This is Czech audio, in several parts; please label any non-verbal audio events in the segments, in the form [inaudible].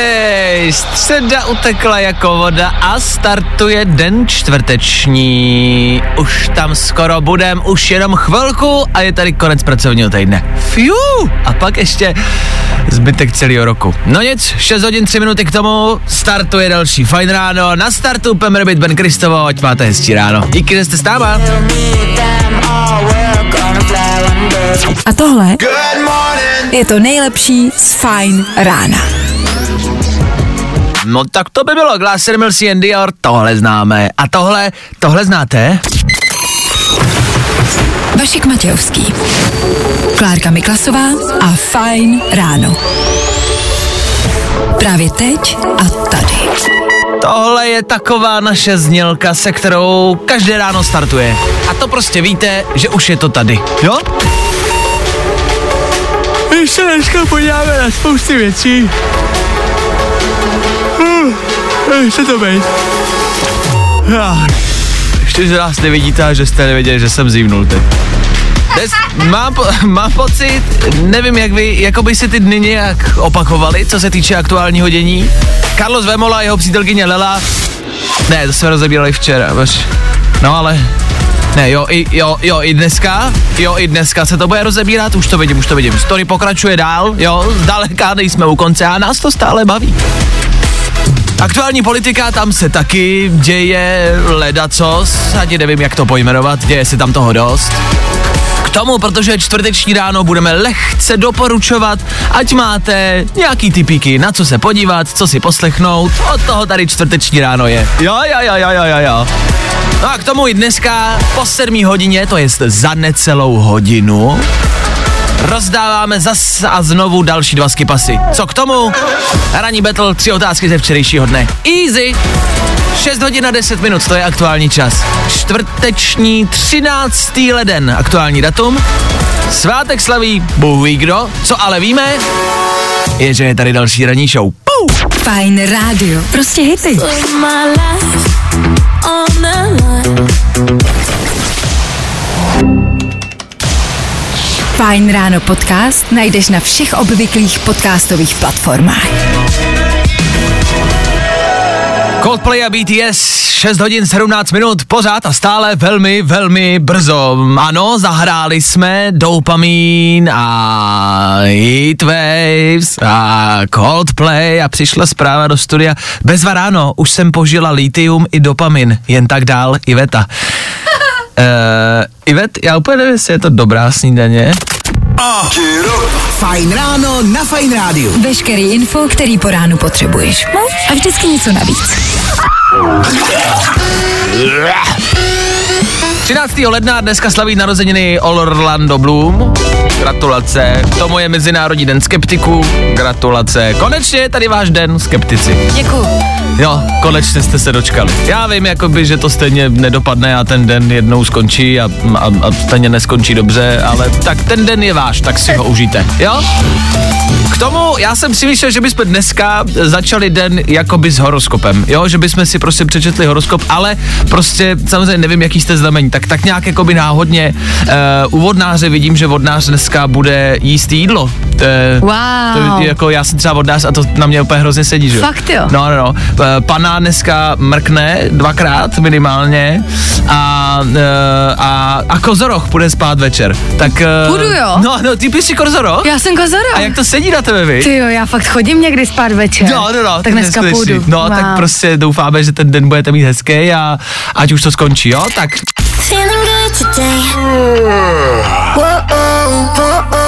Ej, středa utekla jako voda a startuje den čtvrteční. Už tam skoro budem, už jenom chvilku a je tady konec pracovního týdne. Fiu! A pak ještě zbytek celého roku. No nic, 6 hodin 3 minuty k tomu, startuje další fajn ráno. Na startu Pemrbit Ben Kristovo, ať máte hezčí ráno. Díky, že jste s náma. A tohle je to nejlepší z Fajn rána. No tak to by bylo Glasser Mills and Dior, tohle známe. A tohle, tohle znáte? Vašek Matějovský. Klárka Miklasová a Fajn ráno. Právě teď a tady. Tohle je taková naše znělka, se kterou každé ráno startuje. A to prostě víte, že už je to tady. Jo? My se dneska podíváme na spousty věcí. Chce to být. Ještě, že nás nevidíte a že jste nevěděli, že jsem zívnul teď. Dnes mám, po, [laughs] mám pocit, nevím jak vy, jako by si ty dny nějak opakovaly, co se týče aktuálního dění. Carlos Vemola a jeho přítelkyně Lela, ne, to jsme rozebírali včera, baš. no ale, ne, jo, i, jo, jo, i dneska, jo, i dneska se to bude rozebírat, už to vidím, už to vidím. Story pokračuje dál, jo, zdaleka nejsme u konce a nás to stále baví. Aktuální politika, tam se taky děje ledacos, ani nevím, jak to pojmenovat, děje se tam toho dost. K tomu, protože čtvrteční ráno budeme lehce doporučovat, ať máte nějaký typíky, na co se podívat, co si poslechnout, od toho tady čtvrteční ráno je. Jo, jo, jo, jo, jo, jo. No a k tomu i dneska po 7 hodině, to je za necelou hodinu, rozdáváme zas a znovu další dva skipasy. Co k tomu? Ranní battle, tři otázky ze včerejšího dne. Easy! 6 hodin a 10 minut, to je aktuální čas. Čtvrteční 13. leden, aktuální datum. Svátek slaví Bůh ví kdo, co ale víme, je, že je tady další ranní show. Pau! Fajn rádio. Prostě hity. Fajn ráno podcast najdeš na všech obvyklých podcastových platformách. Coldplay a BTS, 6 hodin 17 minut, pořád a stále velmi, velmi brzo. Ano, zahráli jsme Dopamin a Heatwaves a Coldplay a přišla zpráva do studia. Bezva ráno, už jsem požila litium i dopamin, jen tak dál, Iveta. Uh, Ivet, já úplně nevím, jestli je to dobrá snídaně. Fajn ráno na Fajn rádiu. Veškerý info, který po ránu potřebuješ. No a vždycky něco navíc. 13. ledna dneska slaví narozeniny Orlando Bloom. Gratulace. K tomu je Mezinárodní den skeptiků. Gratulace. Konečně je tady váš den skeptici. Děkuju. Jo, konečně jste se dočkali. Já vím, jakoby, že to stejně nedopadne a ten den jednou skončí a, a, a stejně neskončí dobře, ale tak ten den je váš, tak si ho užijte. Jo? Tomu já jsem si myslel, že bychom dneska začali den jakoby s horoskopem, jo, že bychom si prostě přečetli horoskop, ale prostě samozřejmě nevím, jaký jste znamení, tak tak nějak jakoby náhodně uh, u vodnáře vidím, že vodnář dneska bude jíst jídlo. Uh, Wow. To, je jako já jsem třeba vodnář a to na mě úplně hrozně sedí, že? jo? Fakt jo? No, no, no. Eh, Pana dneska mrkne dvakrát minimálně a, uh, a, a kozoroch půjde spát večer. Tak... Uh, Půjdu, jo? No, no, ty jsi kozoroch? Já jsem kozora. A jak to sedí na tebe, vy? Ty jo, já fakt chodím někdy spát večer. No, no, no. Tak dneska neskutečný. půjdu. No, Wow. tak prostě doufáme, že ten den budete mít hezký a ať už to skončí, jo? Tak Feeling good today. Whoa, whoa,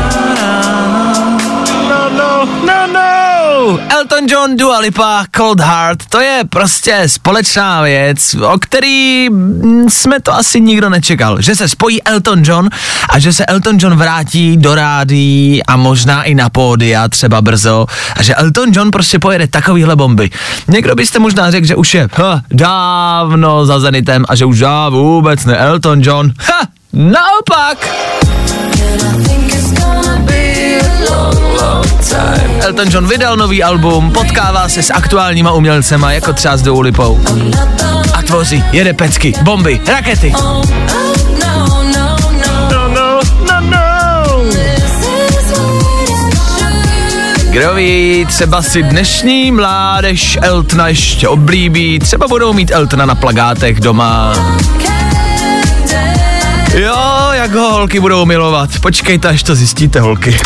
No, no. Elton John, Dua Lipa, Cold Heart, to je prostě společná věc, o který jsme to asi nikdo nečekal. Že se spojí Elton John a že se Elton John vrátí do rádí a možná i na pódia třeba brzo a že Elton John prostě pojede takovýhle bomby. Někdo byste možná řekl, že už je ha, dávno za Zenitem a že už já vůbec ne Elton John. Ha, naopak. Elton John vydal nový album, potkává se s aktuálníma umělcema, jako třeba s Dou Lipou. A tvoří, jede pecky, bomby, rakety. No, no, no. Kdo ví, třeba si dnešní mládež Eltona ještě oblíbí, třeba budou mít Eltona na plagátech doma. Jo, jak ho holky budou milovat. Počkejte, až to zjistíte, holky.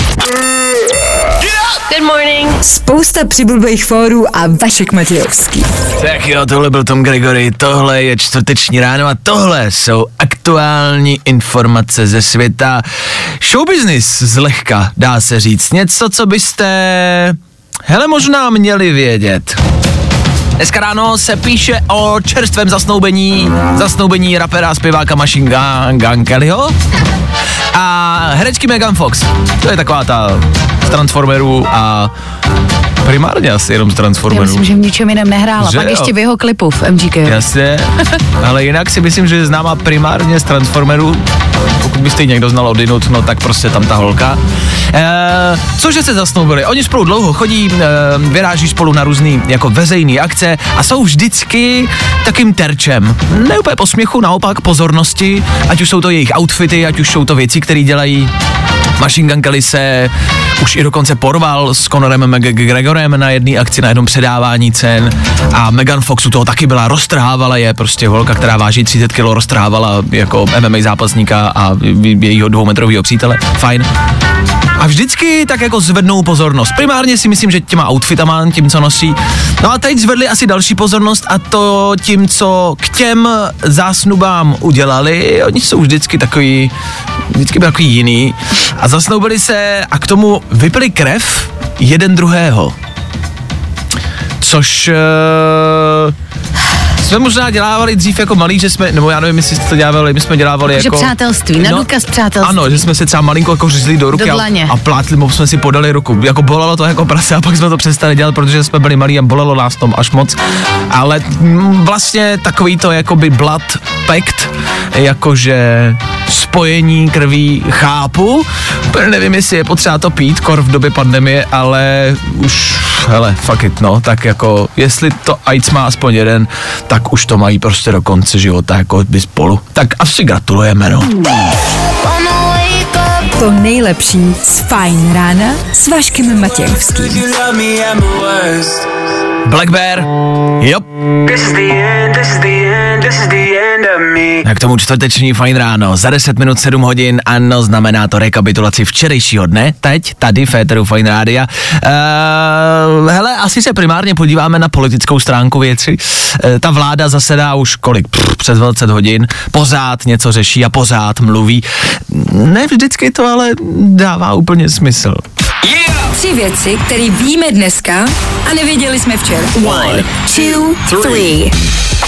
Good morning. Spousta přibulbých fórů a Vašek Matějovský. Tak jo, tohle byl Tom Gregory, tohle je čtvrteční ráno a tohle jsou aktuální informace ze světa. Showbusiness zlehka, dá se říct. Něco, co byste, hele, možná měli vědět. Dneska ráno se píše o čerstvém zasnoubení, zasnoubení rapera a zpěváka Machine Gun, Gun Kellyho a herečky Megan Fox. To je taková ta z Transformerů a primárně asi jenom z Já Transformerů. myslím, že v ničem jiném nehrála. Že Pak jo. ještě v jeho klipu v MGK. Jasně, ale jinak si myslím, že je známá primárně z Transformerů. Pokud byste ji někdo znal odinut, no tak prostě tam ta holka. E, cože se zasnoubili? Oni spolu dlouho chodí, e, vyráží spolu na různé jako veřejné akce a jsou vždycky takým terčem. Ne úplně posměchu, naopak pozornosti, ať už jsou to jejich outfity, ať už jsou to věci, které dělají. Machine Gun Kelly se už i dokonce porval s Conorem McGregorem na jedné akci, na jednom předávání cen a Megan Fox u toho taky byla, roztrhávala je, prostě holka, která váží 30 kg, roztrhávala jako MMA zápasníka a jejího dvoumetrového přítele, fajn. A vždycky tak jako zvednou pozornost. Primárně si myslím, že těma outfitama, tím, co nosí. No a teď zvedli asi další pozornost a to tím, co k těm zásnubám udělali. Oni jsou vždycky takový, vždycky byli takový jiný. A zasnoubili se a k tomu vypili krev jeden druhého. Což uh, jsme možná dělávali dřív jako malí, že jsme, nebo já nevím, jestli jste to dělávali, my jsme dělávali Že jako... přátelství, na důkaz přátelství. Ano, že jsme se třeba malinko jako řízli do ruky Do a, a plátli, mu jsme si podali ruku. Jako bolelo to jako prase a pak jsme to přestali dělat, protože jsme byli malí a bolelo nás tom až moc. Ale mm, vlastně takový to jakoby blood pact, jakože spojení krví chápu. Nevím, jestli je potřeba to pít, kor v době pandemie, ale už, hele, fuck it, no, tak jako, jestli to AIDS má aspoň jeden, tak už to mají prostě do konce života, jako by spolu. Tak asi gratulujeme, no. To nejlepší z Fajn rána s Vaškem Matějovským. Black Bear, jo. A k tomu čtvrteční fajn ráno, za 10 minut 7 hodin, ano, znamená to rekapitulaci včerejšího dne, teď, tady v Féteru Fajn Rádia. Uh, hele, asi se primárně podíváme na politickou stránku věci. Uh, ta vláda zasedá už kolik, Pff, přes 20 hodin, pořád něco řeší a pořád mluví. Ne vždycky to ale dává úplně smysl. Tři věci, které víme dneska a nevěděli jsme včera. One, two, three.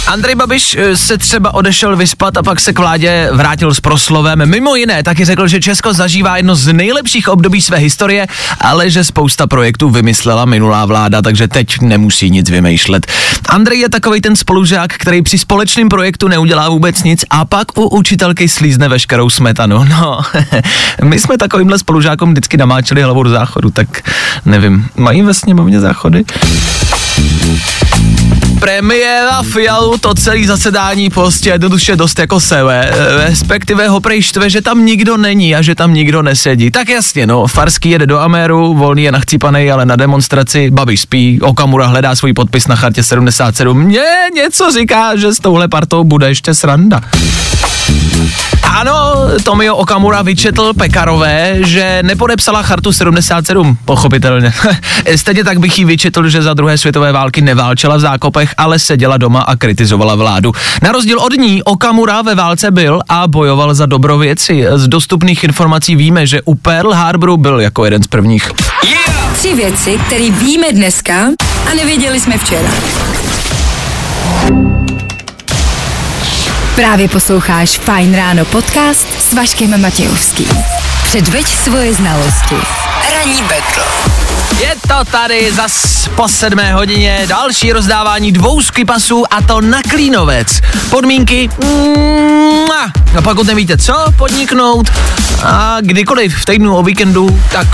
Andrej Babiš eh, se třeba odešel vyspat a pak se k vládě vrátil s proslovem. Mimo jiné taky řekl, že Česko zažívá jedno z nejlepších období své historie, ale že spousta projektů vymyslela minulá vláda, takže teď nemusí nic vymýšlet. Andrej je takový ten spolužák, který při společném projektu neudělá vůbec nic a pak u učitelky slízne veškerou smetanu. No, [laughs] my jsme takovýmhle spolužákům vždycky namáčeli hlavu do záchodu, tak nevím, mají ve sněmovně záchody? Premiéra Fialu to celý zasedání prostě jednoduše dost jako sebe, respektive ho prej štve, že tam nikdo není a že tam nikdo nesedí. Tak jasně, no, Farský jede do Améru, Volný je nachcípanej, ale na demonstraci, Babiš spí, Okamura hledá svůj podpis na chartě 77. Mně něco říká, že s touhle partou bude ještě sranda. Ano, Tomio Okamura vyčetl Pekarové, že nepodepsala chartu 77, pochopitelně. [laughs] Stejně tak bych jí vyčetl, že za druhé světové války neválčela v zákopech, ale seděla doma a kritizovala vládu. Na rozdíl od ní Okamura ve válce byl a bojoval za dobro věci. Z dostupných informací víme, že u Pearl Harboru byl jako jeden z prvních. Tři věci, které víme dneska a nevěděli jsme včera. Právě posloucháš Fine Ráno podcast s Vaškem Matějovským. Předveď svoje znalosti. Ranní betl. Je to tady zas po sedmé hodině další rozdávání dvou pasů a to na Klínovec. Podmínky mua. a pokud nevíte co podniknout a kdykoliv v týdnu o víkendu, tak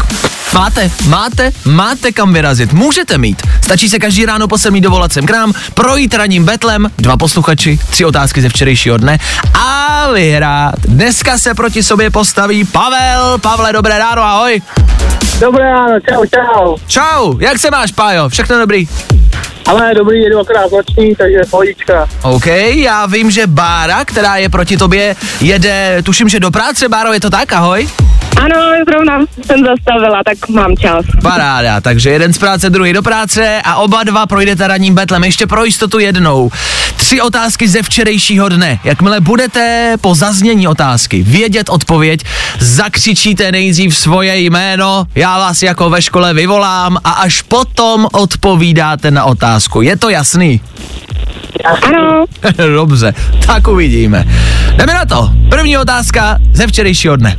máte, máte, máte kam vyrazit. Můžete mít. Stačí se každý ráno po sedmí dovolat sem k nám, projít raním betlem, dva posluchači, tři otázky ze včerejšího dne a vyhrát. Dneska se proti sobě postaví Pavel. Pavle, dobré ráno, ahoj. Dobré ráno, čau, čau. Čau, jak se máš, Pájo? Všechno dobrý? Ale dobrý, jedu akorát noční, takže pohodička. OK, já vím, že Bára, která je proti tobě, jede, tuším, že do práce, Báro, je to tak, ahoj? Ano, zrovna jsem zastavila, tak mám čas. Paráda, takže jeden z práce, druhý do práce a oba dva projdete ranním betlem. Ještě pro jistotu jednou. Tři otázky ze včerejšího dne. Jakmile budete po zaznění otázky vědět odpověď, zakřičíte nejdřív svoje jméno, já vás jako ve škole vyvolám a až potom odpovídáte na otázku. Je to jasný? Ano, [laughs] Dobře, tak uvidíme. Jdeme na to. První otázka ze včerejšího dne.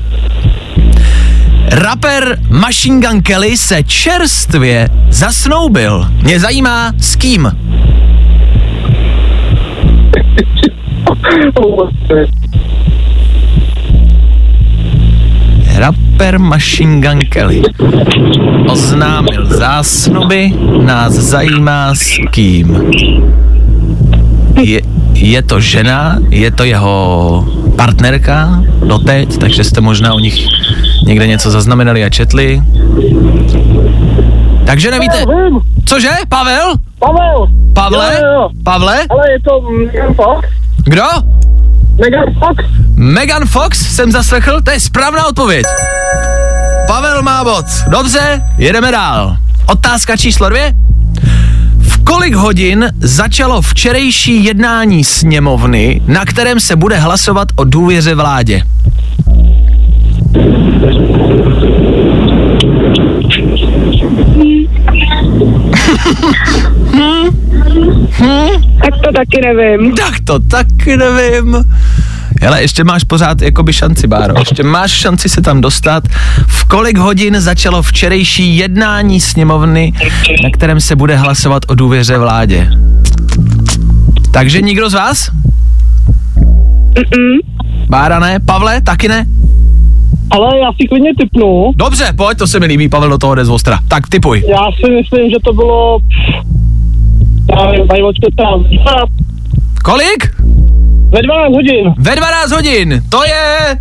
Rapper Machine Gun Kelly se čerstvě zasnoubil. Mě zajímá s kým. Rapper Machine Gun Kelly oznámil zásnuby, nás zajímá s kým. Je, je to žena, je to jeho partnerka doteď, takže jste možná o nich někde něco zaznamenali a četli. Takže nevíte, cože, Pavel? Pavel. Pavle? Jo, jo, jo. Pavle? Ale je to Megan Fox. Kdo? Megan Fox. Megan Fox jsem zaslechl, to je správná odpověď. Pavel má bod. Dobře, jedeme dál. Otázka číslo dvě. V kolik hodin začalo včerejší jednání sněmovny, na kterém se bude hlasovat o důvěře vládě? Tak to taky nevím. Tak to taky nevím. Hele, ještě máš pořád jakoby šanci, Báro. Ještě máš šanci se tam dostat. V kolik hodin začalo včerejší jednání sněmovny, na kterém se bude hlasovat o důvěře vládě? Takže nikdo z vás? Mm-mm. Bára ne? Pavle, taky ne? Ale já si klidně typnu. Dobře, pojď, to se mi líbí, Pavel do toho jde z ostra. Tak typuj. Já si myslím, že to bylo... Já nevím, tam. Kolik? Ve 12 hodin. Ve 12 hodin. To je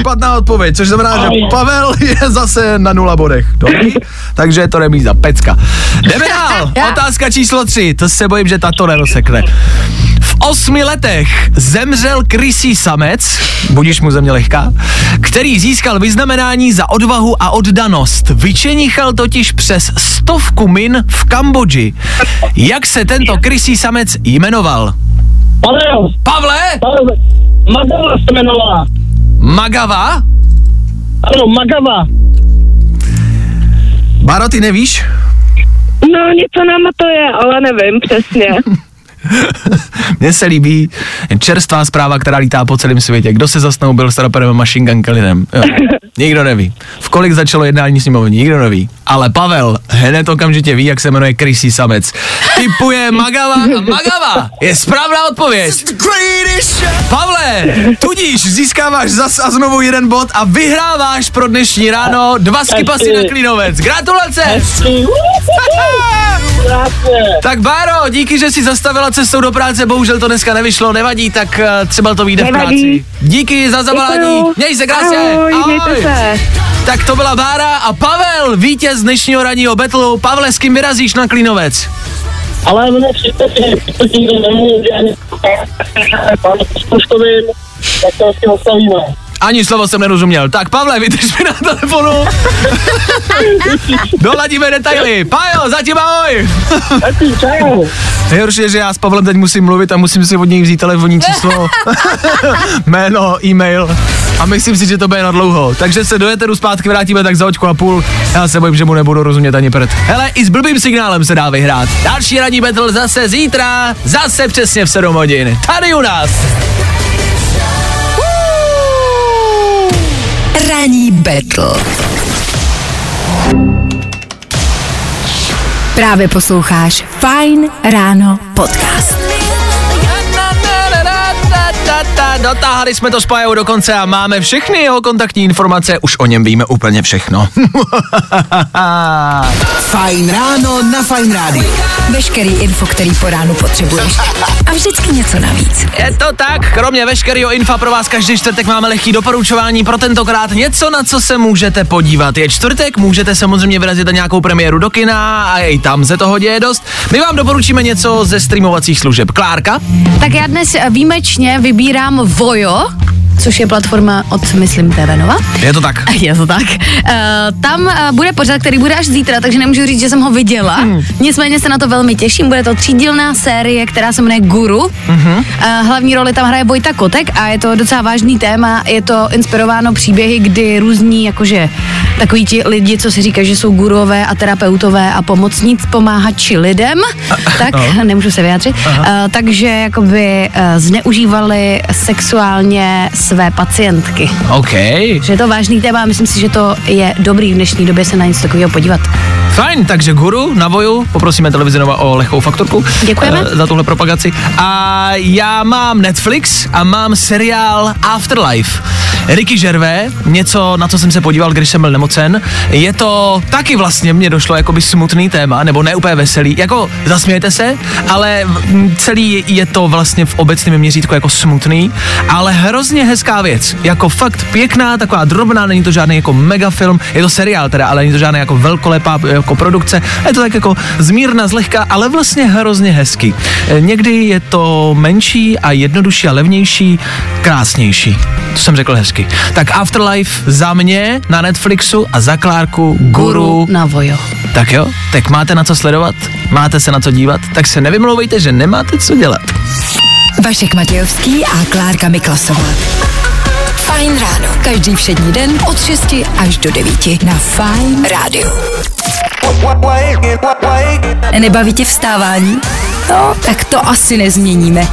špatná odpověď, což znamená, že Pavel [laughs] je zase na nula bodech. Dobrý? Takže je to remíza, pecka. Jdeme [laughs] dál. Otázka číslo 3. To se bojím, že tato nerosekne. V osmi letech zemřel krysí samec, budíš mu země lehká, který získal vyznamenání za odvahu a oddanost. Vyčenichal totiž přes stovku min v Kambodži. Jak se tento krysí samec jmenoval? Pavel. Pavle? Pavel. Magava se jmenovala. Magava? Ano, Magava. Báro, ty nevíš? No, něco nám to je, ale nevím přesně. [laughs] Mně se líbí čerstvá zpráva, která lítá po celém světě. Kdo se zasnoubil s raperem Machine Gun Kellinem? Jo. [laughs] Nikdo neví. V kolik začalo jednání sněmovny? Nikdo neví. Ale Pavel hned okamžitě ví, jak se jmenuje Krysý samec. Typuje Magava a Magava je správná odpověď. Pavle, tudíž získáváš zas a znovu jeden bod a vyhráváš pro dnešní ráno dva skipasy na Klínovec. Gratulace! Tak Báro, díky, že jsi zastavila cestou do práce, bohužel to dneska nevyšlo, nevadí, tak eh, třeba to vyjde v práci. Díky za zavolání, měj se krásně. Ahoj, mějte se. Tak to byla Bára a Pavel, vítěz dnešního ranního betlu. Pavle, s kým vyrazíš na Klínovec? Ale mne pokud nikdo nemůže ani panu Puškovým, tak to si ostavíme. Ani slovo jsem nerozuměl. Tak Pavle, vydrž mi na telefonu. [laughs] Doladíme detaily. Pajo, zatím ahoj. Nejhorší je, že já s Pavlem teď musím mluvit a musím si od něj vzít telefonní číslo, [laughs] jméno, e-mail. A myslím si, že to bude na dlouho. Takže se do Eteru zpátky vrátíme tak za očku a půl. Já se bojím, že mu nebudu rozumět ani prd. Hele, i s blbým signálem se dá vyhrát. Další ranní battle zase zítra, zase přesně v 7 hodin. Tady u nás. Ranní battle. Právě posloucháš Fine Ráno podcast. Dotáhli jsme to s Pajou do konce a máme všechny jeho kontaktní informace, už o něm víme úplně všechno. [laughs] Fajn ráno na Fajn rádiu. Veškerý info, který po ránu potřebuješ. A vždycky něco navíc. Je to tak, kromě veškerého infa pro vás každý čtvrtek máme lehký doporučování pro tentokrát něco, na co se můžete podívat. Je čtvrtek, můžete samozřejmě vyrazit na nějakou premiéru do kina a i tam se toho děje dost. My vám doporučíme něco ze streamovacích služeb. Klárka? Tak já dnes výjimečně vybírám Vojo, což je platforma od, myslím, TV Nova. Je to tak. [laughs] Je to tak. Uh, tam uh, bude pořad, který bude až zítra, takže nemůžu říct, že jsem ho viděla. Hmm. Nicméně se na to velmi těším. Bude to třídílná série, která se jmenuje Guru. Hmm. Uh, hlavní roli tam hraje Vojta Kotek a je to docela vážný téma. Je to inspirováno příběhy, kdy různí, jakože takový ti lidi, co si říkají, že jsou gurové a terapeutové a pomocníc pomáhači lidem, tak nemůžu se vyjádřit. Uh, takže jakoby uh, zneužívali sexuálně své pacientky. OK. Že je to vážný téma a myslím si, že to je dobrý v dnešní době se na něco takového podívat. Fajn, takže guru na voju, poprosíme televizi Nova o lehkou fakturku. Děkujeme. eh, za tuhle propagaci. A já mám Netflix a mám seriál Afterlife. Ricky Gervais, něco, na co jsem se podíval, když jsem byl nemocen. Je to taky vlastně, mně došlo jakoby smutný téma, nebo ne úplně veselý. Jako, zasmějete se, ale celý je to vlastně v obecném měřítku jako smutný, ale hrozně hezká věc. Jako fakt pěkná, taková drobná, není to žádný jako megafilm, je to seriál teda, ale není to žádná jako velkolepá jako produkce. Je to tak jako zmírna, zlehka, ale vlastně hrozně hezký. E, Někdy je to menší a jednodušší a levnější, krásnější. To jsem řekl hezky. Tak Afterlife za mě na Netflixu a za Klárku Guru. na Vojo. Tak jo, tak máte na co sledovat, máte se na co dívat, tak se nevymlouvejte, že nemáte co dělat. Vašek Matějovský a Klárka Miklasová. Fajn ráno. Každý všední den od 6 až do 9 na Fajn rádiu. Nebaví tě vstávání? No, tak to asi nezměníme.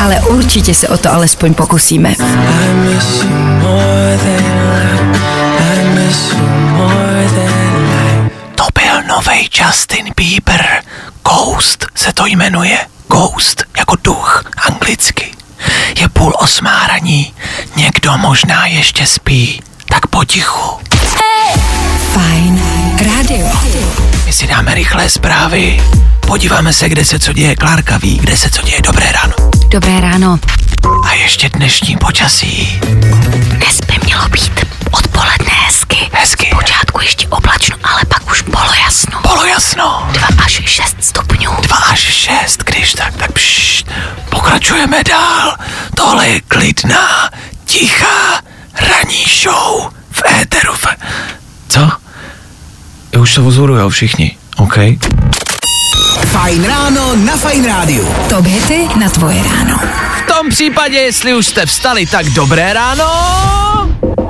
Ale určitě se o to alespoň pokusíme. To byl nový Justin Bieber. Ghost se to jmenuje. Ghost, jako duch, anglicky. Je půl osmá raní. Někdo možná ještě spí. Tak potichu. Fajn rádio. My si dáme rychlé zprávy. Podíváme se, kde se co děje. Klárka ví, kde se co děje. Dobré ráno. Dobré ráno. A ještě dnešní počasí. Dnes by mělo být odpoledne hezky. Hezky. Počátku ještě oblačno, ale pak už polojasno. Bylo jasno. 2 až 6 stupňů. 2 až 6, když tak, tak pšt, pokračujeme dál. Tohle je klidná, tichá, ranní show v éteru. V... Co? Já už se ozorujou všichni, OK? Fajn ráno na Fajn rádiu. Top hity na tvoje ráno. V tom případě, jestli už jste vstali, tak dobré ráno.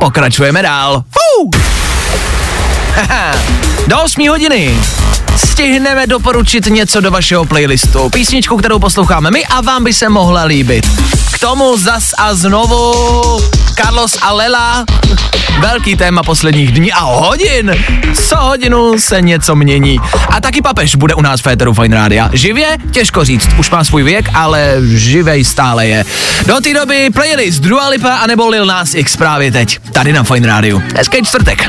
Pokračujeme dál. Haha. [laughs] Do 8 hodiny stihneme doporučit něco do vašeho playlistu. Písničku, kterou posloucháme my a vám by se mohla líbit. K tomu zas a znovu Carlos a Lela. Velký téma posledních dní a hodin. Co hodinu se něco mění. A taky papež bude u nás v Féteru Fine Rádia. Živě? Těžko říct, už má svůj věk, ale živej stále je. Do té doby playlist Dua Lipa anebo Lil Nas X právě teď. Tady na Fine Rádiu. Hezký čtvrtek.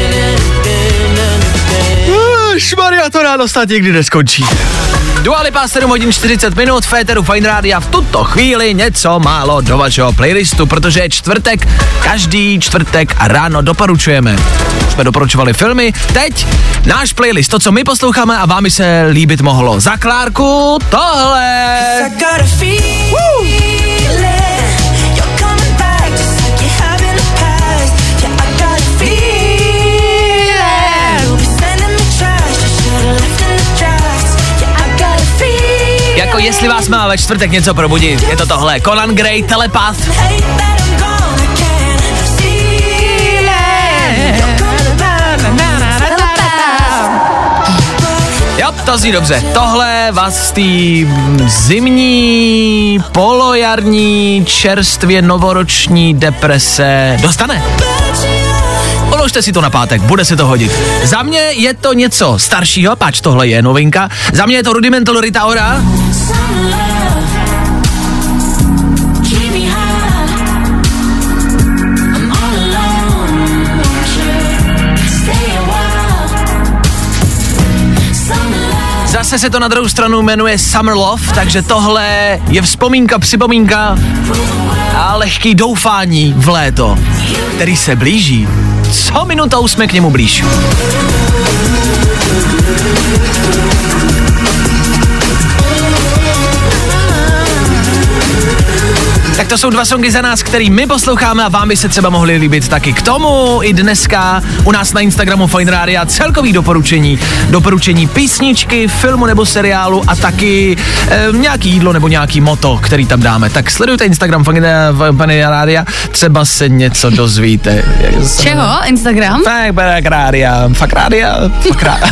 Šmaria, to ráno snad nikdy neskončí. Dua Lipa 7 hodin 40 minut, Féteru Fine Rádia v tuto chvíli něco málo do vašeho playlistu, protože je čtvrtek, každý čtvrtek a ráno doporučujeme. Už jsme doporučovali filmy, teď náš playlist, to, co my posloucháme a vám by se líbit mohlo. Za Klárku tohle. Jestli vás má ve čtvrtek něco probudit, je to tohle. Conan Gray, Telepath. Jo, to zní dobře. Tohle vás z té zimní, polojarní, čerstvě novoroční deprese dostane. Položte si to na pátek, bude se to hodit. Za mě je to něco staršího, pač tohle je novinka. Za mě je to Rudimental Rita Ora. Zase se to na druhou stranu jmenuje Summer Love, takže tohle je vzpomínka, připomínka a lehký doufání v léto, který se blíží. Co minutou jsme k němu blíž. Tak to jsou dva songy za nás, který my posloucháme a vám by se třeba mohli líbit taky. K tomu i dneska u nás na Instagramu Fine Radio celkový doporučení. Doporučení písničky, filmu nebo seriálu a taky e, nějaký jídlo nebo nějaký moto, který tam dáme. Tak sledujte Instagram Fine, Fine Radio, třeba se něco dozvíte. Čeho? Instagram? Fakt, fakt rádia, fakt rádia, fakt rádia.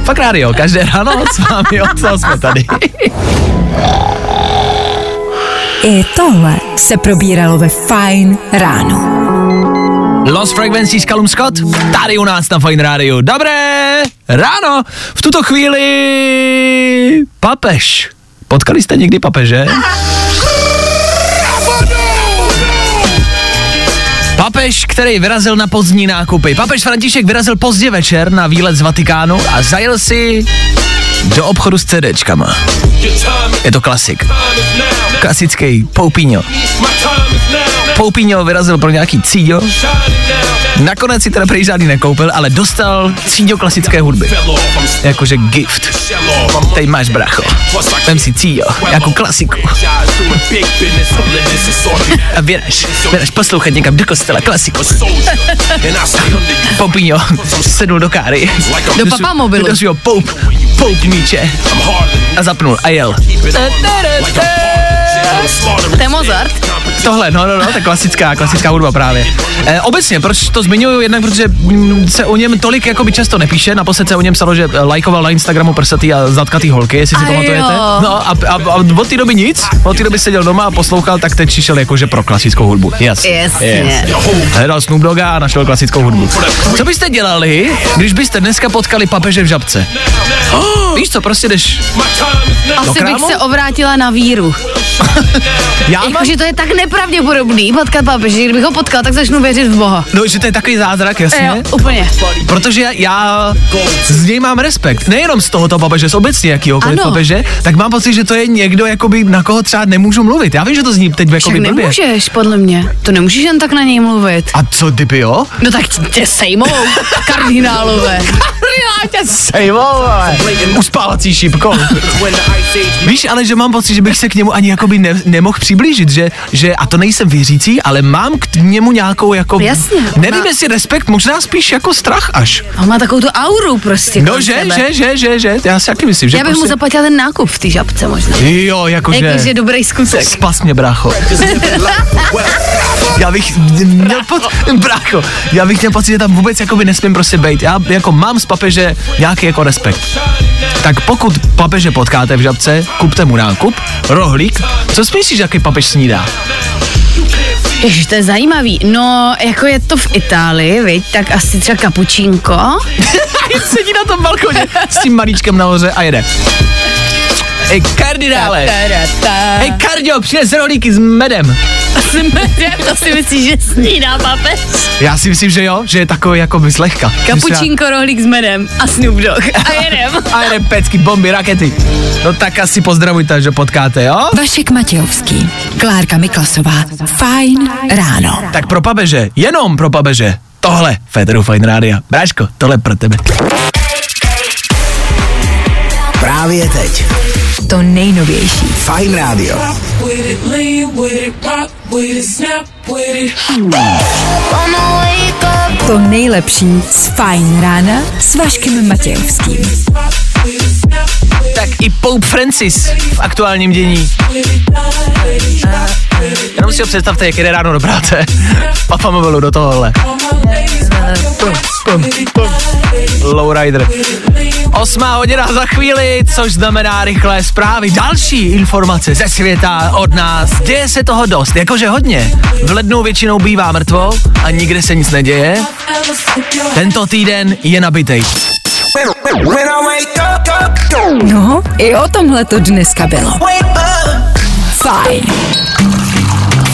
[laughs] fakt rádio, každé ráno s vámi, od jsme tady. I tohle se probíralo ve Fine ráno. Lost Frequencies Callum Scott, tady u nás na Fine Radio. Dobré ráno, v tuto chvíli papež. Potkali jste někdy papeže? Papež, který vyrazil na pozdní nákupy. Papež František vyrazil pozdě večer na výlet z Vatikánu a zajel si do obchodu s CDčkama. Je to klasik. Klasický Poupino. Poupino vyrazil pro nějaký cíďo. Nakonec si teda prej žádný nekoupil, ale dostal cíďo klasické hudby. Jakože gift. Teď máš bracho. Vem si cíďo, jako klasiku. A věneš, věneš poslouchat někam do kostela, klasiku. Poupino sednul do káry. Do papa mobilu. Do svého poup, poupníče. A zapnul a jel. To je Mozart? Tohle, no, no, no, to je klasická, klasická hudba právě. E, obecně, proč to zmiňuju, jednak protože mm, se o něm tolik jakoby často nepíše, naposled se o něm psalo, že eh, lajkoval na Instagramu prsatý a zatkatý holky, jestli si A pamatujete. No a, a, a, od té doby nic, od té doby seděl doma a poslouchal, tak teď přišel jakože pro klasickou hudbu. Yes. Jasně. Hledal Snoop Dogga a našel klasickou hudbu. Co byste dělali, když byste dneska potkali papeže v žabce? Víš co, prostě jdeš Asi bych se obrátila na víru. [laughs] Já mám, Jakože to je tak nepravděpodobný potkat papeže, kdybych ho potkal, tak začnu věřit v Boha. no, že to je takový zázrak, jasně. Jo, úplně. Protože já, já z něj mám respekt. Nejenom z tohoto papeže, z obecně jakýhokoliv Ano. papeže, tak mám pocit, že to je někdo, jakoby, na koho třeba nemůžu mluvit. Já vím, že to zní teď jakoby blbě. nemůžeš, podle mě. To nemůžeš jen tak na něj mluvit. A co kdyby jo? No tak tě sejmou, [laughs] kardinálové. Sejmové. Uspávací šipkou. Víš, ale že mám pocit, že bych se k němu ani jakoby ne, nemohl přiblížit, že, že, a to nejsem věřící, ale mám k němu nějakou jako, Jasně. nevím Má- jestli respekt, možná spíš jako strach až. On má takovou tu auru prostě. No, že, sebe. že, že, že, že, já si taky myslím, že Já bych mu prostě, zaplatila ten nákup v té žabce možná. Jo, jakože... Jakože dobrý skutek. Spas mě, brácho. Já bych měl pod... Brácho, já bych měl pocit, že tam vůbec jakoby nesmím prostě bejt. Já jako mám z papeže nějaký jako respekt. Tak pokud papeže potkáte v žabce, kupte mu nákup, rohlík. Co si myslíš, jaký papež snídá? Ježiš, to je zajímavý. No, jako je to v Itálii, viď, tak asi třeba kapučínko. [laughs] Sedí na tom balkoně s tím malíčkem nahoře a jede. Ej, kardinále! Ej, kardio, přines rohlíky s medem. to si myslíš, že snídá papež? Já si myslím, že jo, že je takový jako by zlehka. Kapučínko, rohlík s medem a Snoop Dogg. A jedem. A jede pecky, bomby, rakety. No tak asi pozdravujte, že potkáte, jo? Vašek Matějovský, Klárka Miklasová. Fajn ráno. Tak pro papeže, jenom pro papeže. Tohle, Federu Fine Radio. Bráško, tohle pro tebe. Právě teď. To nejnovější. Fajn rádio. To nejlepší z Fajn rána s Vaškem Matějovským. Tak i Pope Francis v aktuálním dění. A Jenom si ho představte, jak jde ráno do práce. [laughs] Papa mobilu do tohohle. Lowrider. Osmá hodina za chvíli, což znamená rychlé zprávy. Další informace ze světa od nás. Děje se toho dost, jakože hodně. V lednu většinou bývá mrtvo a nikde se nic neděje. Tento týden je nabitej. No, i o tomhle to dneska bylo. Fajn.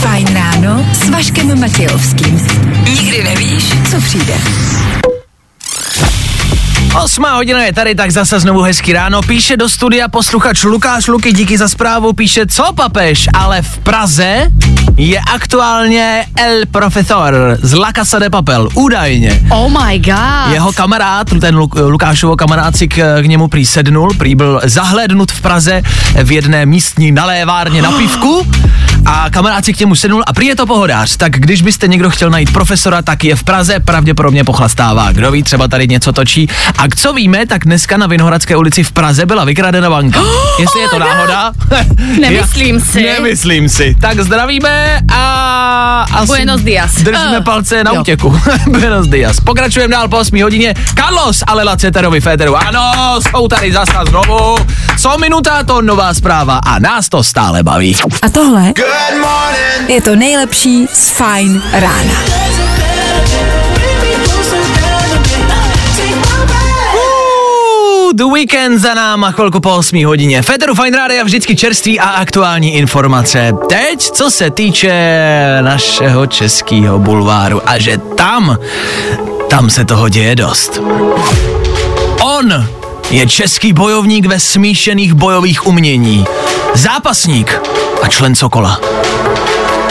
Fajn ráno s Vaškem Matějovským. Nikdy nevíš, co přijde. Osmá hodina je tady, tak zase znovu hezký ráno. Píše do studia posluchač Lukáš Luky, díky za zprávu. Píše, co papež, ale v Praze je aktuálně El Profesor z La Casa de Papel, údajně. Oh my god. Jeho kamarád, ten Luk- Lukášovo kamarád si k, k němu prý sednul, prý byl zahlédnut v Praze v jedné místní nalévárně na pivku a kamarád si k němu sednul a prý je to pohodář, tak když byste někdo chtěl najít profesora, tak je v Praze, pravděpodobně pochlastává. Kdo ví, třeba tady něco točí. A co víme, tak dneska na Vinohradské ulici v Praze byla vykradena banka. [gasps] Jestli je to náhoda? [laughs] Nemyslím [laughs] si. Nemyslím si. Tak zdravíme a asi Buenos dias. držíme Ah. palce na Jo. útěku. [laughs] Buenos dias. Pokračujeme dál po 8 hodině. Carlos a Lela Ceterovi Féteru. Ano, jsou tady zase znovu. Co minuta, to nová zpráva a nás to stále baví. A tohle je to nejlepší z Fajn rána. The Weekend za náma chvilku po 8 hodině. Federu Fine Radio vždycky čerství a aktuální informace. Teď, co se týče našeho českého bulváru a že tam, tam se toho děje dost. On je český bojovník ve smíšených bojových umění. Zápasník a člen Sokola.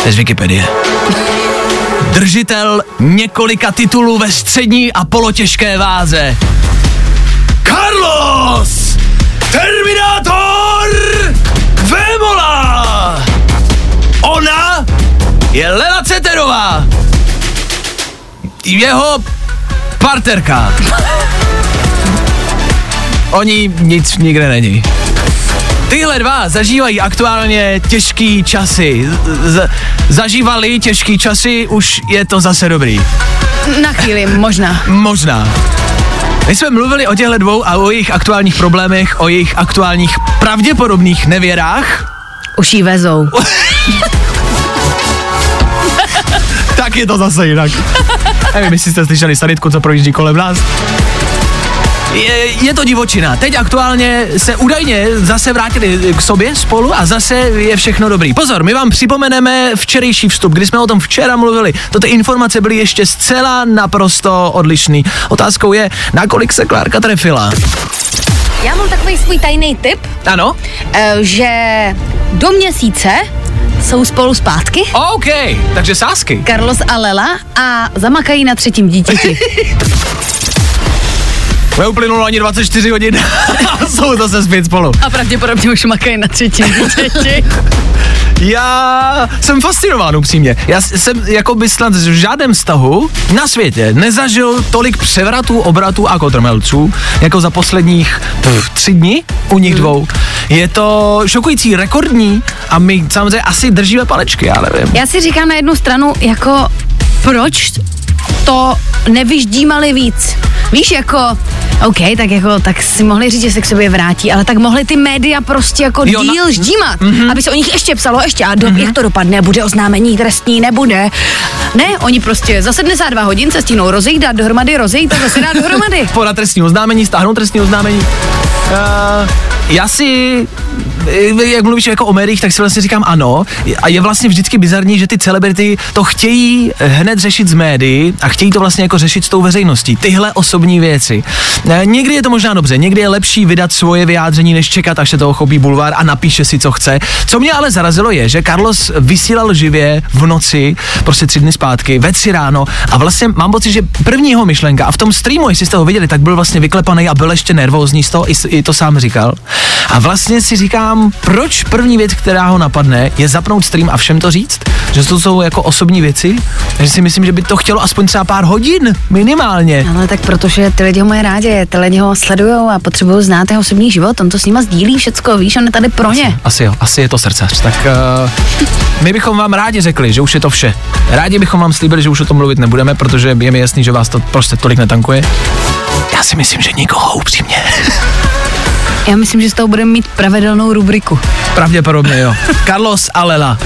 Z Wikipedie. Držitel několika titulů ve střední a polotěžké váze. Carlos! Terminátor! Vémola! Ona je Lela Ceterová. Jeho Oni nic nikde není. Tyhle dva zažívají aktuálně těžký časy. Z- zažívali těžký časy, už je to zase dobrý. Na chvíli, možná. Možná. My jsme mluvili o těchto dvou a o jejich aktuálních problémech, o jejich aktuálních pravděpodobných nevěrách. Už jí vezou. [laughs] Tak je to zase jinak. Nevím, jestli jste slyšeli sanitku, co projíždí kolem nás. Je, je to divočina. Teď aktuálně se údajně zase vrátili k sobě spolu a zase je všechno dobrý. Pozor, my vám připomeneme včerejší vstup, kdy jsme o tom včera mluvili. To ty informace byly ještě zcela naprosto odlišný. Otázkou je, nakolik se Klárka trefila. Já mám takový svůj tajný tip, Ano? eh, že do měsíce jsou spolu zpátky. OK, takže sásky. Carlos a Lela a zamakají na třetím dítěti. [laughs] Neuplynulo ani 24 hodin a [laughs] jsou zase zpět spolu. A pravděpodobně už makají na dítěti. Já jsem fascinován upřímně. Já jsem jako by snad v žádném vztahu na světě nezažil tolik převratů, obratů a kotrmelců, jako za posledních pff, tři dny u nich dvou. Je to šokující, rekordní a my samozřejmě asi držíme palečky, já nevím. Já si říkám na jednu stranu, jako proč to nevyždímali víc. Víš, jako, OK, tak jako, tak si mohli říct, že se k sobě vrátí, ale tak mohli ty média prostě jako Jo, na- díl ždímat, mm-hmm. aby se o nich ještě psalo, ještě a do, mm-hmm. jak to dopadne, bude oznámení trestní, nebude. Ne, oni prostě za 72 hodin se stínou rozejít, dát dohromady, rozejít a zase dát dohromady. [laughs] Podat trestní oznámení, stáhnout trestní oznámení. Uh, já si, eh, jak mluvíš jako o médiích, tak si vlastně říkám ano. A je vlastně vždycky bizarní, že ty celebrity to chtějí hned řešit z médií a chtějí to vlastně jako řešit s tou veřejností. Tyhle osobní věci. Eh, Někdy je to možná dobře, někdy je lepší vydat svoje vyjádření, než čekat, až se toho chopí bulvár a napíše si, co chce. Co mě ale zarazilo je, že Carlos vysílal živě v noci, prostě tři dny zpátky, ve tři ráno a vlastně mám pocit, že první jeho myšlenka a v tom streamu, jestli jste ho viděli, tak byl vlastně vyklepaný a byl ještě nervózní z toho, i, to sám říkal. A vlastně si říkám, proč první věc, která ho napadne, je zapnout stream a všem to říct? Že to jsou jako osobní věci? Že si myslím, že by to chtělo aspoň třeba pár hodin, minimálně. Ale tak protože ty lidi ho mají rádi, ty lidi ho sledují a potřebují znát jeho osobní život, on to s nima sdílí všecko, víš, on je tady pro ně. Asi jo, asi je to srdcař. Tak uh, my bychom vám rádi řekli, že už je to vše. Rádi bychom vám slíbili, že už o tom mluvit nebudeme, protože je mi jasný, že vás to prostě tolik netankuje. Já si myslím, že nikoho upřímně. [laughs] Já myslím, že z toho budeme mít pravidelnou rubriku. Pravděpodobně jo. [laughs] Carlos Alela.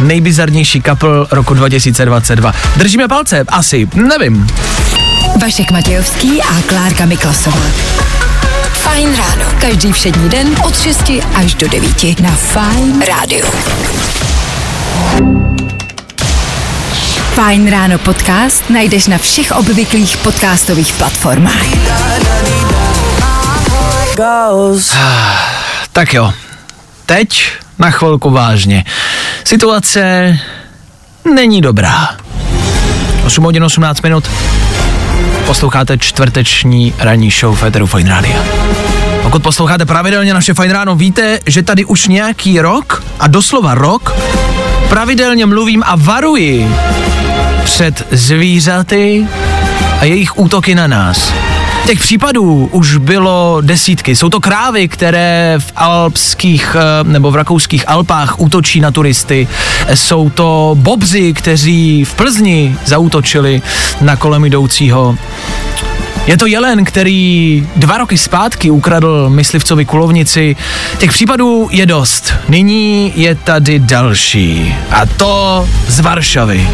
Nejbizarnější couple roku 2022. Držíme palce? Asi, nevím. Vašek Matějovský a Klárka Miklasová. Fajn ráno. Každý všední den od 6 až do 9 na Fajn rádiu. Fajn ráno podcast najdeš na všech obvyklých podcastových platformách. Tak jo. Teď na chvilku vážně. Situace není dobrá. 8 hodin 18 minut. Posloucháte čtvrteční ranní show Féteru Fine Radio. Pokud posloucháte pravidelně naše Fine Ráno, víte, že tady už nějaký rok, a doslova rok, pravidelně mluvím a varuji před zvířaty a jejich útoky na nás. Těch případů už bylo desítky. Jsou to krávy, které v alpských eh, nebo v rakouských Alpách útočí na turisty. Jsou to bobři, kteří v Plzni zautočili na kolem jdoucího. Je to jelen, který dva roky zpátky ukradl myslivcovi kulovnici. Těch případů je dost. Nyní je tady další. A to z Varšavy.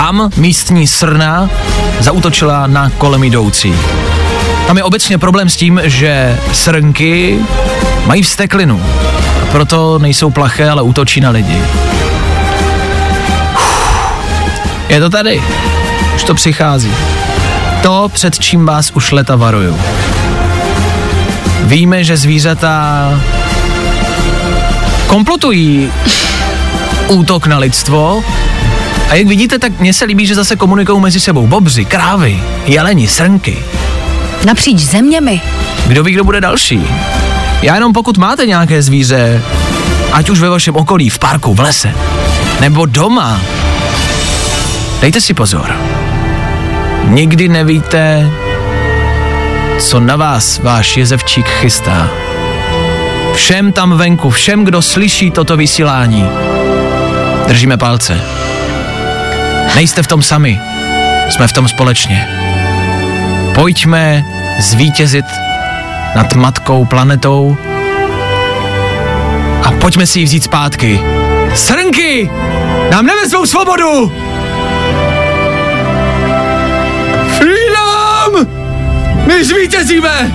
Tam místní srna zautočila na kolem jdoucí. Tam je obecně problém s tím, že srnky mají vsteklinu. A proto nejsou plaché, ale útočí na lidi. Je to tady. Už to přichází. To, před čím vás už leta varuju. Víme, že zvířata komplotují útok na lidstvo a jak vidíte, tak mně se líbí, že zase komunikují mezi sebou bobři, krávy, jeleni, srnky. Napříč zeměmi. Kdo ví, kdo bude další? Já jenom pokud máte nějaké zvíře, ať už ve vašem okolí, v parku, v lese, nebo doma, dejte si pozor. Nikdy nevíte, co na vás váš jezevčík chystá. Všem tam venku, všem, kdo slyší toto vysílání, držíme palce. Nejste v tom sami, jsme v tom společně. Pojďme zvítězit nad matkou planetou a pojďme si ji vzít zpátky. Srnky! Nám nevezmou svobodu! Freedom! My zvítězíme!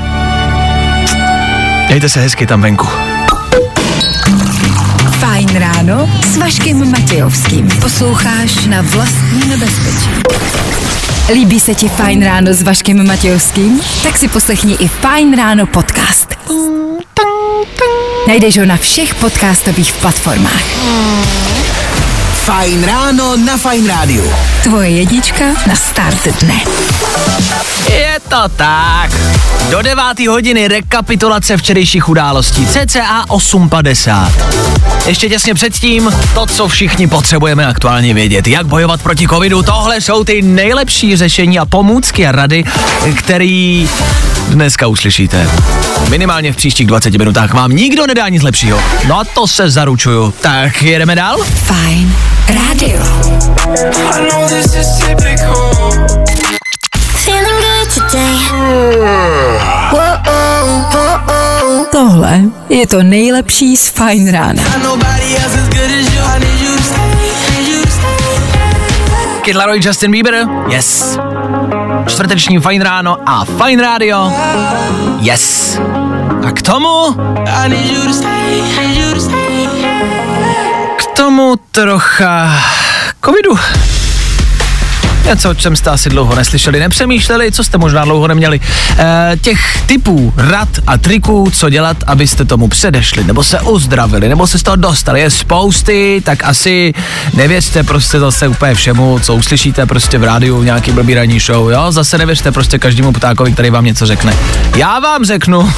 Dejte se hezky tam venku. Fajn ráno s Vaškem Matějovským. Posloucháš na vlastní nebezpečí. Líbí se ti Fajn ráno s Vaškem Matějovským? Tak si poslechni i Fajn ráno podcast. Najdeš ho na všech podcastových platformách. Fajn ráno na Fajn rádiu. Tvoje jedička na start dne. Je to tak. Do 9. hodiny rekapitulace včerejších událostí. CCA 8.50. Ještě těsně předtím to, co všichni potřebujeme aktuálně vědět. Jak bojovat proti covidu, tohle jsou ty nejlepší řešení a pomůcky a rady, který dneska uslyšíte. Minimálně v příštích 20 minutách vám nikdo nedá nic lepšího. No a to se zaručuju. Tak jedeme dál? Fajn rádio. Today. Tohle je to nejlepší z Fajn rána. Kid Laroi, Justin Bieber? Yes. Čtvrteční Fajn ráno a Fajn rádio? Yes. A k tomu? K tomu trocha covidu. Něco, o čem jste asi dlouho neslyšeli, nepřemýšleli, co jste možná dlouho neměli. E, těch typů rad a triků, co dělat, abyste tomu předešli, nebo se uzdravili, nebo se z toho dostali, je spousty, tak asi nevěřte prostě zase úplně všemu, co uslyšíte prostě v rádiu v nějaký blbý ranní show, jo, zase nevěřte prostě každému ptákovi, který vám něco řekne. Já vám řeknu,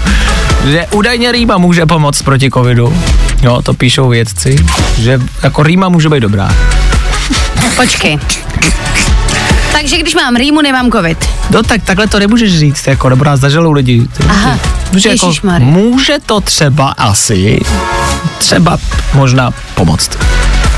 [laughs] že údajně rýma může pomoct proti covidu, jo, to píšou vědci, že jako rýma může být dobrá. Počkej. [laughs] Takže když mám rýmu, nemám covid. No tak takhle to nemůžeš říct, jako nebo nás zažalou lidi. Aha, Protože jako, může to třeba asi, třeba možná pomoct.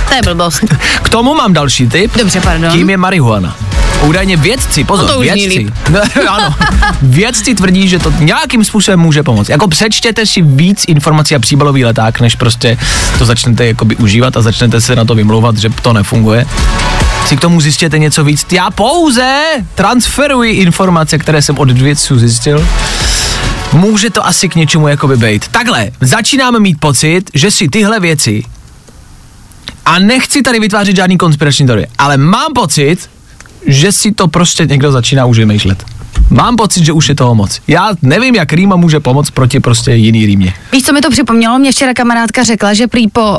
To je blbost. [laughs] K tomu mám další tip. Dobře, pardon. Tím je marihuana. Údajně vědci, pozor, No to vědci, [laughs] no, ano, vědci tvrdí, že to nějakým způsobem může pomoct. Jako přečtěte si víc informací a příbalový leták, než prostě to začnete jakoby užívat a začnete se na to vymlouvat, že to nefunguje. Si k tomu zjistěte něco víc. Já pouze transferuji informace, které jsem od vědců zjistil. Může to asi k něčemu jakoby být. Takhle, začínáme mít pocit, že si tyhle věci a nechci tady vytvářet žádný konspirační teorie, ale mám pocit, že si to prostě někdo začíná už vymýšlet. Mám pocit, že už je toho moc. Já nevím, jak rýma může pomoct proti prostě jiný rýmě. Víš, co mi to připomnělo? Mě včera kamarádka řekla, že prý po uh,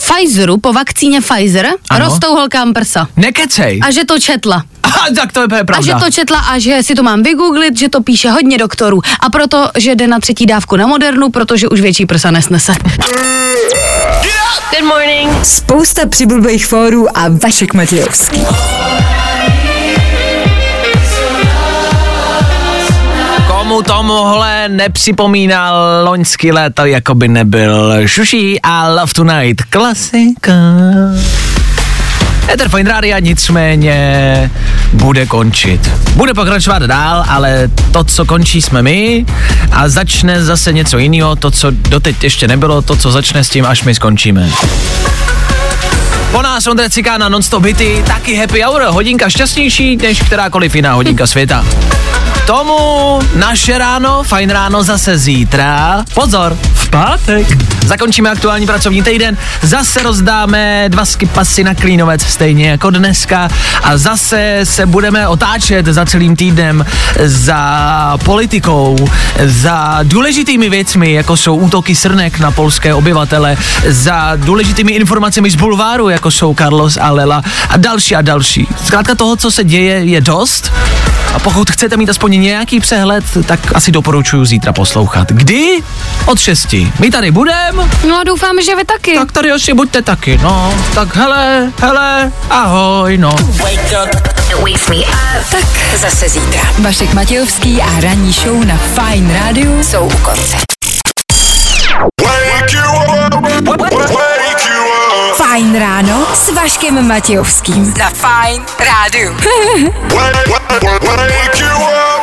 Pfizeru, po vakcíně Pfizer, Ano. rostou holkám prsa. Nekecej. A že to četla. [laughs] Aha, tak to je A že pravda. to četla a že si to mám vygooglit, že to píše hodně doktorů. A proto, že jde na třetí dávku na Modernu, protože už větší prsa nesnese. Good morning. Spousta přibulbých fórů a Vašek Matějovský. Komu tomuhle nepřipomíná loňský léto, jako by nebyl Šuší a Love Tonight, klasika. Ether Fine Rádia nicméně bude končit. Bude pokračovat dál, ale to, co končí, jsme my a začne zase něco jiného, to, co doteď ještě nebylo, to, co začne s tím, až my skončíme. Po nás Ondra Cikána non-stop hity, taky happy hour, hodinka šťastnější než kterákoliv jiná hodinka světa. Tomu naše ráno, fajn ráno zase zítra. Pozor, v pátek. Zakončíme aktuální pracovní týden, zase rozdáme dva skipasy na Klínovec, stejně jako dneska. A zase se budeme otáčet za celým týdnem za politikou, za důležitými věcmi, jako jsou útoky srnek na polské obyvatele, za důležitými informacemi z bulváru, jako jsou Carlos a Lela a další a další. Zkrátka toho, co se děje, je dost. A pokud chcete mít aspoň nějaký přehled, tak asi doporučuji zítra poslouchat. Kdy? Od 6. My tady budeme, No a doufám, že vy taky. tak tady asi buďte taky, no. Tak hele, hele, ahoj, no. Tak zase zítra. Vašek Matějovský a ranní show na Fine Radio jsou u konce. Fajn ráno s Vaškem Matějovským. Na Fine Radio. Wake, wake, wake,